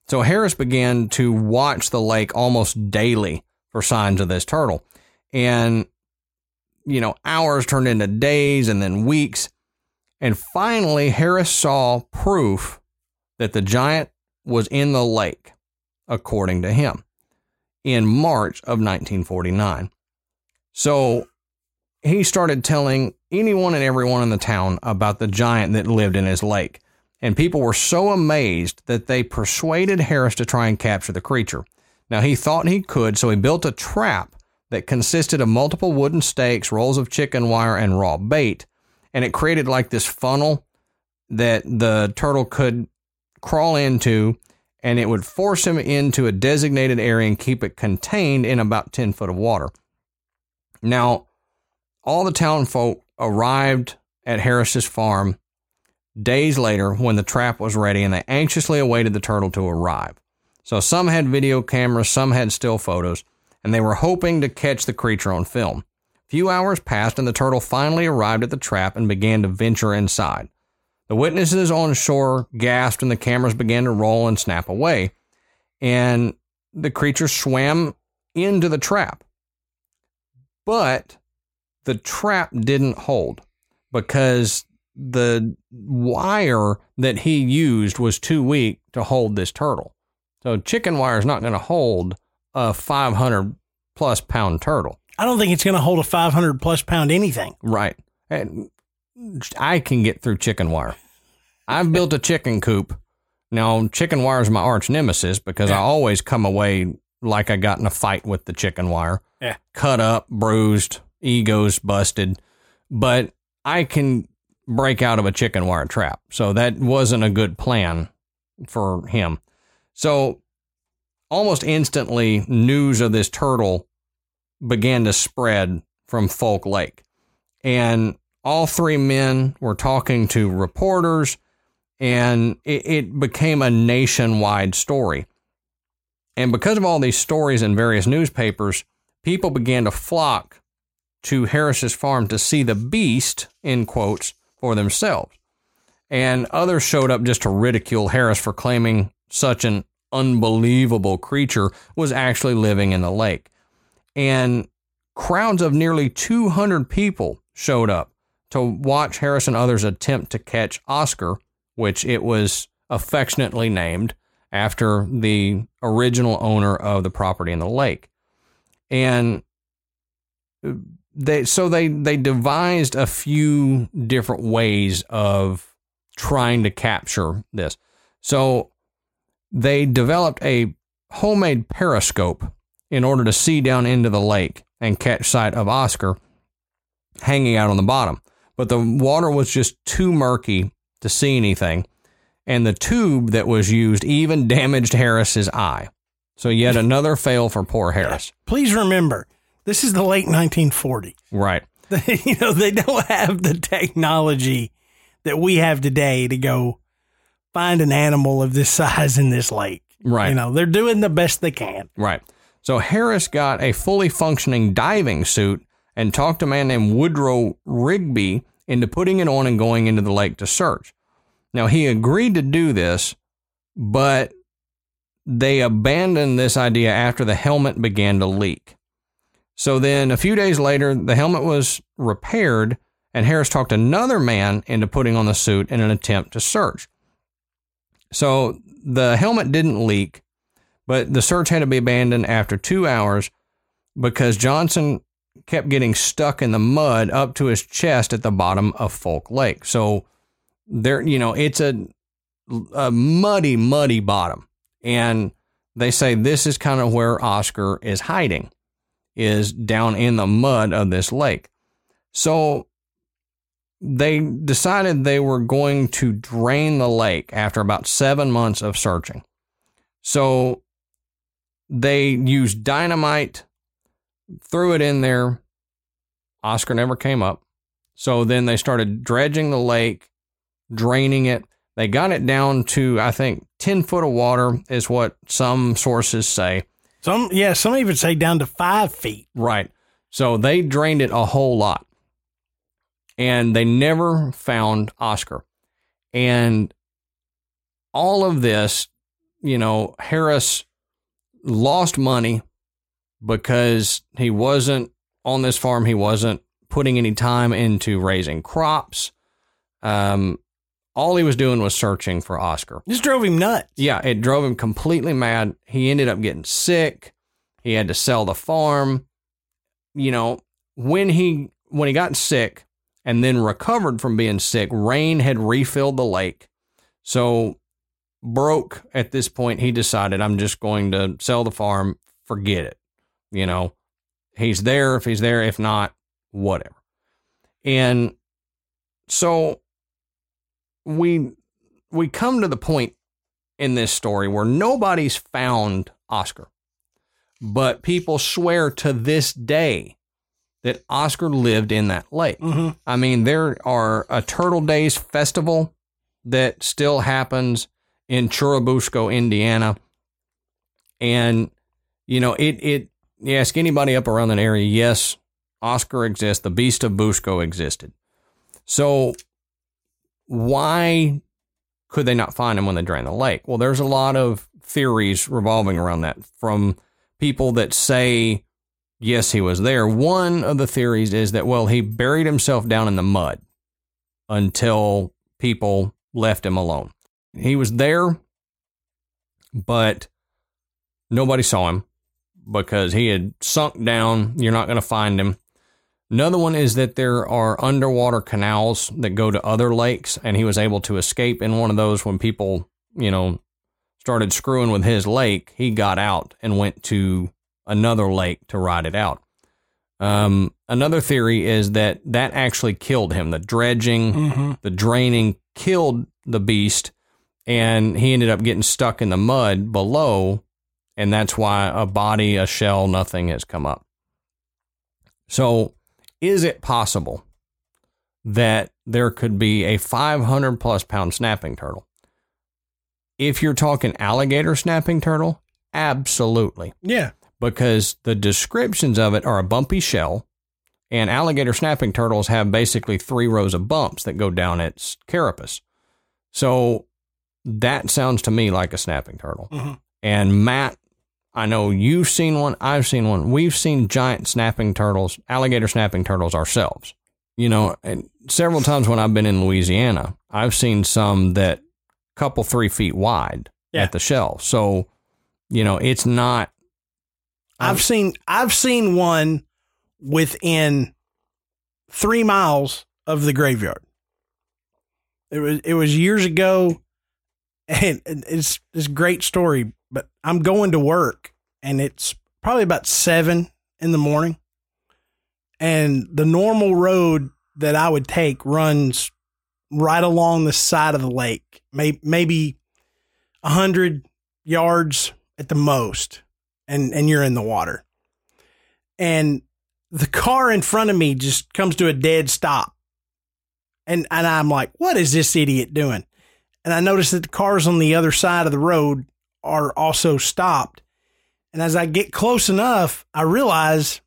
So Harris began to watch the lake almost daily for signs of this turtle. And, you know, hours turned into days and then weeks. And finally, Harris saw proof that the giant was in the lake, according to him, in March of 1949. So he started telling anyone and everyone in the town about the giant that lived in his lake. And people were so amazed that they persuaded Harris to try and capture the creature. Now, he thought he could, so he built a trap that consisted of multiple wooden stakes, rolls of chicken wire, and raw bait. And it created like this funnel that the turtle could crawl into, and it would force him into a designated area and keep it contained in about 10 foot of water. Now, all the town folk arrived at Harris's farm days later when the trap was ready and they anxiously awaited the turtle to arrive. So some had video cameras, some had still photos, and they were hoping to catch the creature on film. A few hours passed and the turtle finally arrived at the trap and began to venture inside. The witnesses on shore gasped and the cameras began to roll and snap away, and the creature swam into the trap. But the trap didn't hold because the wire that he used was too weak to hold this turtle. So chicken wire is not going to hold a 500 plus pound turtle. I don't think it's going to hold a 500 plus pound anything. Right. And I can get through chicken wire. I've built a chicken coop. Now, chicken wire is my arch nemesis because I always come away like I got in a fight with the chicken wire. Yeah. Cut up, bruised, egos busted. But I can break out of a chicken wire trap. So that wasn't a good plan for him. So almost instantly, news of this turtle began to spread from Fulk Lake. And all three men were talking to reporters, and it, it became a nationwide story. And because of all these stories in various newspapers, people began to flock to Harris's farm to see the beast, in quotes, for themselves. And others showed up just to ridicule Harris for claiming such an unbelievable creature was actually living in the lake. And crowds of nearly 200 people showed up to watch Harris and others attempt to catch Oscar, which it was affectionately named after the original owner of the property in the lake. And uh, they so they they devised a few different ways of trying to capture this. So they developed a homemade periscope in order to see down into the lake and catch sight of Oscar hanging out on the bottom. But the water was just too murky to see anything. And the tube that was used even damaged Harris's eye. So yet another fail for poor Harris. Please remember, this is the late 1940s. Right. you know, they don't have the technology that we have today to go find an animal of this size in this lake. Right. You know, they're doing the best they can. Right. So Harris got a fully functioning diving suit and talked a man named Woodrow Rigby into putting it on and going into the lake to search. Now, he agreed to do this, but they abandoned this idea after the helmet began to leak. So then, a few days later, the helmet was repaired, and Harris talked another man into putting on the suit in an attempt to search. So the helmet didn't leak, but the search had to be abandoned after two hours because Johnson kept getting stuck in the mud up to his chest at the bottom of Fulk Lake. So there, you know, it's a, a muddy, muddy bottom. And they say this is kind of where Oscar is hiding, is down in the mud of this lake. So they decided they were going to drain the lake after about seven months of searching. So they used dynamite, threw it in there. Oscar never came up. So then they started dredging the lake, draining it. They got it down to, I think, 10 foot of water, is what some sources say. Some, yeah, some even say down to five feet. Right. So they drained it a whole lot. And they never found Oscar. And all of this, you know, Harris lost money because he wasn't on this farm. He wasn't putting any time into raising crops. Um, all he was doing was searching for Oscar. This drove him nuts. Yeah, it drove him completely mad. He ended up getting sick. He had to sell the farm. You know, when he when he got sick and then recovered from being sick, rain had refilled the lake. So broke at this point, he decided I'm just going to sell the farm, forget it. You know, he's there if he's there, if not, whatever. And so we we come to the point in this story where nobody's found Oscar. But people swear to this day that Oscar lived in that lake. Mm-hmm. I mean, there are a Turtle Days festival that still happens in Churubusco, Indiana. And, you know, it, it, you ask anybody up around that area, yes, Oscar exists. The Beast of Busco existed. So why could they not find him when they drained the lake? Well, there's a lot of theories revolving around that from people that say, yes, he was there. One of the theories is that, well, he buried himself down in the mud until people left him alone. He was there, but nobody saw him because he had sunk down. You're not going to find him. Another one is that there are underwater canals that go to other lakes, and he was able to escape in one of those when people, you know, started screwing with his lake. He got out and went to another lake to ride it out. Um, another theory is that that actually killed him. The dredging, Mm-hmm. the draining killed the beast, and he ended up getting stuck in the mud below, and that's why a body, a shell, nothing has come up. So, is it possible that there could be a 500 plus pound snapping turtle? If you're talking alligator snapping turtle, absolutely. Yeah. Because the descriptions of it are a bumpy shell, and alligator snapping turtles have basically three rows of bumps that go down its carapace. So that sounds to me like a snapping turtle. Mhm. And Matt, I know you've seen one, I've seen one. We've seen giant snapping turtles, alligator snapping turtles ourselves. You know, and several times when I've been in Louisiana, I've seen some that couple three feet wide Yeah. at the shell. So, you know, it's not I've um, seen I've seen one within three miles of the graveyard. It was it was years ago, and it's it's a great story. But I'm going to work, and it's probably about seven in the morning, and the normal road that I would take runs right along the side of the lake, may, maybe a hundred yards at the most and and you're in the water. And the car in front of me just comes to a dead stop. And and I'm like, what is this idiot doing? And I notice that the cars on the other side of the road are also stopped. And as I get close enough, I realize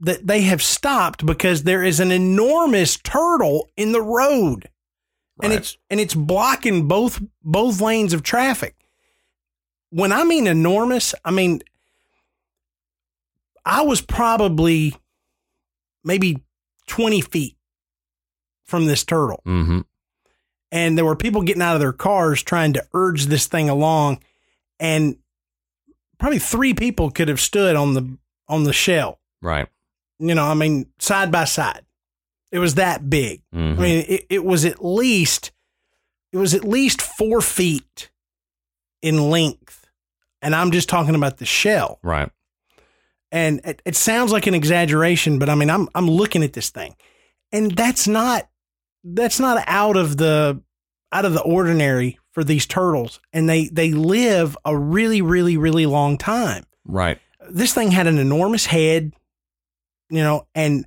that they have stopped because there is an enormous turtle in the road. And it's and it's blocking both both lanes of traffic when I mean enormous, I mean I was probably maybe 20 feet from this turtle. Mm-hmm. And there were people getting out of their cars trying to urge this thing along. And probably three people could have stood on the on the shell. Right. You know, I mean, side by side. It was that big. Mhm. I mean, it, it was at least it was at least four feet in length, and I'm just talking about the shell. right. And it, it sounds like an exaggeration, but I mean, I'm I'm looking at this thing, and that's not that's not out of the out of the ordinary for these turtles, and they they live a really really really long time Right. this thing had an enormous head, you know, and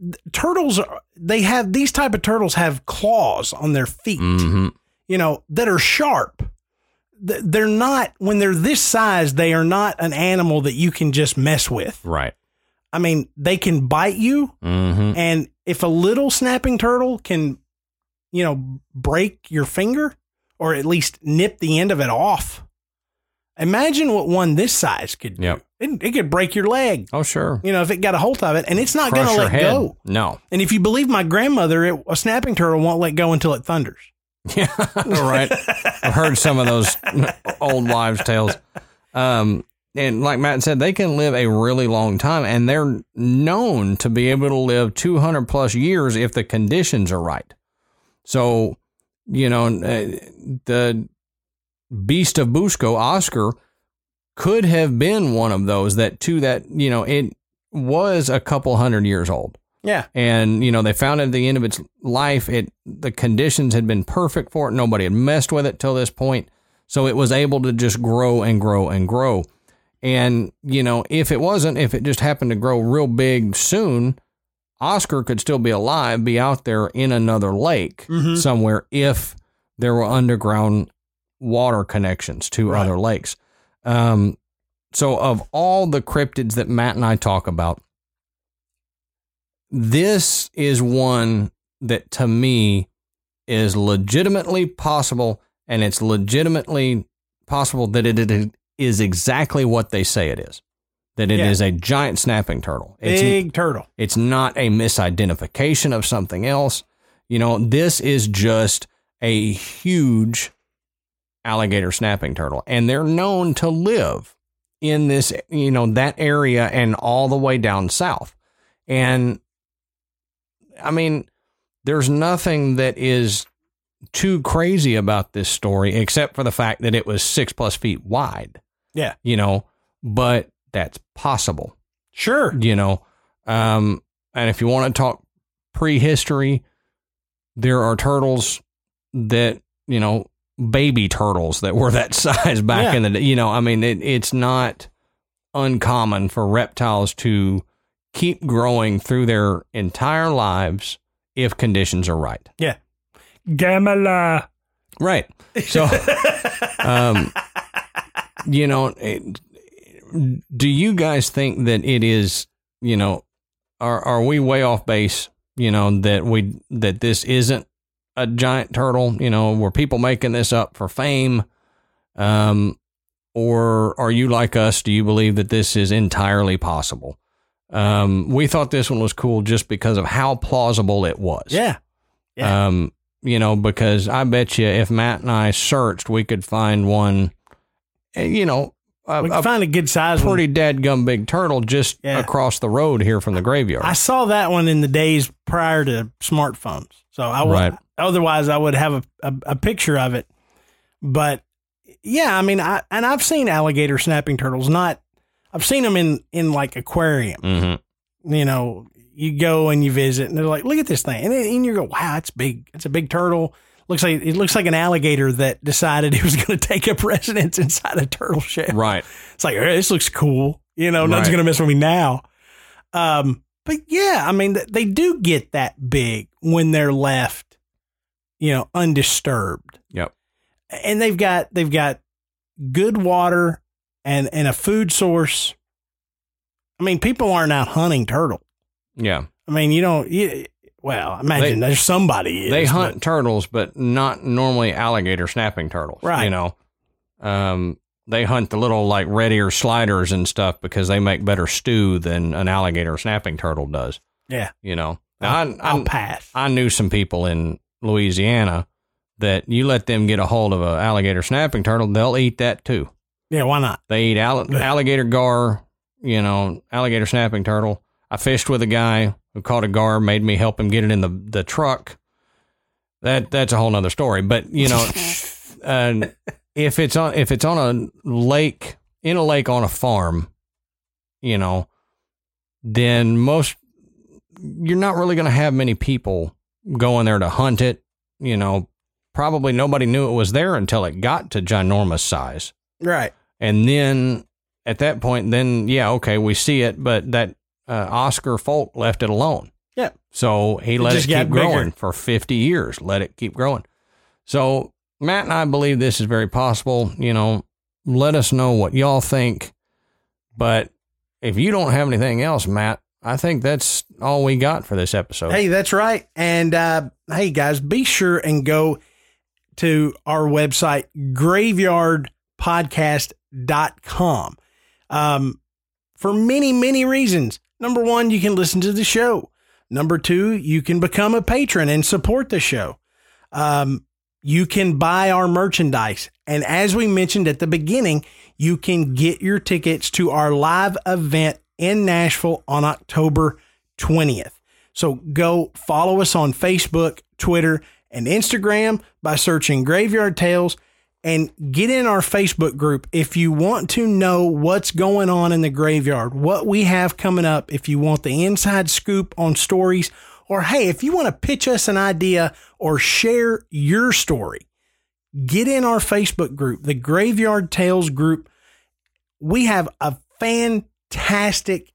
th- turtles are, they have these type of turtles have claws on their feet, Mm-hmm. you know, that are sharp. Th- They're not when they're this size, they are not an animal that you can just mess with. Right. I mean, they can bite you Mm-hmm. and if a little snapping turtle can, you know, break your finger or at least nip the end of it off, imagine what one this size could do. Yep. It, it could break your leg, Oh, sure. you know, if it got a hold of it, and it's not going to let head. go. No. And if you believe my grandmother, it, a snapping turtle won't let go until it thunders. Yeah, right. I've heard some of those old wives' tales. Um, and like Matt said, they can live a really long time, and they're known to be able to live 200 plus years if the conditions are right. So, you know, uh, the Beast of Busco, Oscar, could have been one of those that, to that, you know, it was a couple hundred years old Yeah. and you know they found it at the end of its life it the conditions had been perfect for it nobody had messed with it till this point so it was able to just grow and grow and grow and you know if it wasn't if it just happened to grow real big soon oscar could still be alive be out there in another lake Mhm. somewhere if there were underground water connections to Right. other lakes um so of all the cryptids that matt and i talk about this is one that to me is legitimately possible and it's legitimately possible that it is exactly what they say it is that it is Yeah. a giant snapping turtle it's, Big turtle. it's not a misidentification of something else you know this is just a huge alligator snapping turtle and they're known to live in this you know that area and all the way down south and I mean, there's nothing that is too crazy about this story except for the fact that it was six plus feet wide, Yeah. you know, but that's possible, Sure. you know. Um, and if you want to talk prehistory, there are turtles that, you know, baby turtles that were that size back Yeah. in the day. You know, I mean, it, it's not uncommon for reptiles to keep growing through their entire lives if conditions are right. Yeah. Gamera. Right. So, um, you know, it, do you guys think that it is? You know, are are we way off base? You know that we that this isn't a giant turtle. You know, were people making this up for fame? Um, or are you like us? Do you believe that this is entirely possible? Um, we thought this one was cool just because of how plausible it was. Yeah. Yeah. Um, you know, because I bet you if Matt and I searched, we could find one, eh, you know, a, we find a good size one. pretty dadgum big turtle just Yeah. across the road here from the graveyard. I saw that one in the days prior to smartphones. So I would, Right. otherwise I would have a, a, a picture of it. But yeah, I mean, I, and I've seen alligator snapping turtles, not, I've seen them in, in like aquarium, mm-hmm. you know, you go and you visit and they're like, look at this thing. And, then, and you go, wow, it's big. It's a big turtle. Looks like, it looks like an alligator that decided he was going to take up residence inside a turtle shell. Right. It's like, hey, this looks cool. You know, nothing's Right. going to mess with me now. Um, but yeah, I mean, they do get that big when they're left, you know, undisturbed. Yep. And they've got, they've got good water and, and a food source. I mean, people aren't out hunting turtle. Yeah. I mean, you don't, you, well, imagine They- there's somebody is, they but- hunt turtles, but not normally alligator snapping turtles. Right. You know, um, they hunt the little like red ear sliders and stuff because they make better stew than an alligator snapping turtle does. yeah, You know, now, I, I'll pass. I knew some people in Louisiana that you let them get a hold of an alligator snapping turtle, they'll eat that too. Yeah, why not? They eat all- alligator gar, you know, alligator snapping turtle. I fished with a guy who caught a gar, made me help him get it in the, the truck. That that's a whole nother story. But you know, uh, if it's on if it's on a lake in a lake on a farm, you know, then most you're not really going to have many people going there to hunt it. You know, probably nobody knew it was there until it got to ginormous size. Right. And then at that point, then yeah, okay, we see it, but that uh, Oscar Fulk left it alone. Yeah. So he let it, keep growing for 50 years, let it keep growing. So Matt and I believe this is very possible. You know, let us know what y'all think. But if you don't have anything else, Matt, I think that's all we got for this episode. Hey, that's right. And uh, hey, guys, be sure and go to our website, graveyardpodcast.com. Um, for many, many reasons. Number one, you can listen to the show. Number two, you can become a patron and support the show. Um, you can buy our merchandise. And as we mentioned at the beginning, you can get your tickets to our live event in Nashville on October 20th. So go follow us on Facebook, Twitter, and Instagram by searching Graveyard Tales and get in our Facebook group if you want to know what's going on in the graveyard, what we have coming up, if you want the inside scoop on stories, or hey, if you want to pitch us an idea or share your story, get in our Facebook group, the Graveyard Tales group. We have a fantastic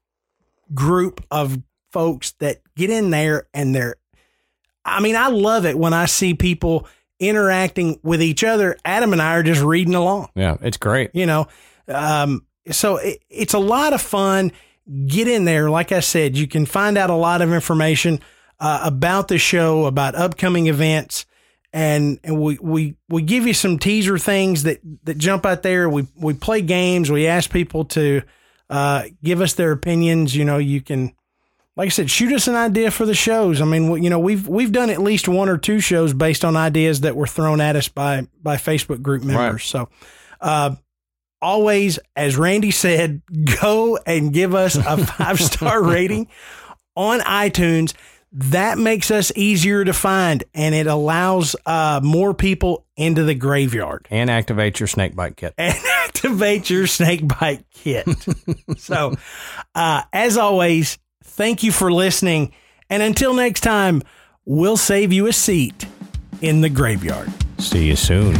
group of folks that get in there and they're I mean, I love it when I see people interacting with each other. Adam and I are just reading along, Yeah, it's great. you know. Um, so it, it's a lot of fun. Get in there. Like I said, you can find out a lot of information uh, about the show, about upcoming events, and and we we we give you some teaser things that that jump out there. We we play games. We ask people to uh, give us their opinions. You know, you can like I said, shoot us an idea for the shows. I mean, you know, we've we've done at least one or two shows based on ideas that were thrown at us by by Facebook group members. Right. So, uh, always, as Randy said, go and give us a five star rating on iTunes. That makes us easier to find, and it allows uh, more people into the graveyard And activate your snake bite kit. and activate your snake bite kit. so, uh, as always, thank you for listening. And until next time, we'll save you a seat in the graveyard. See you soon.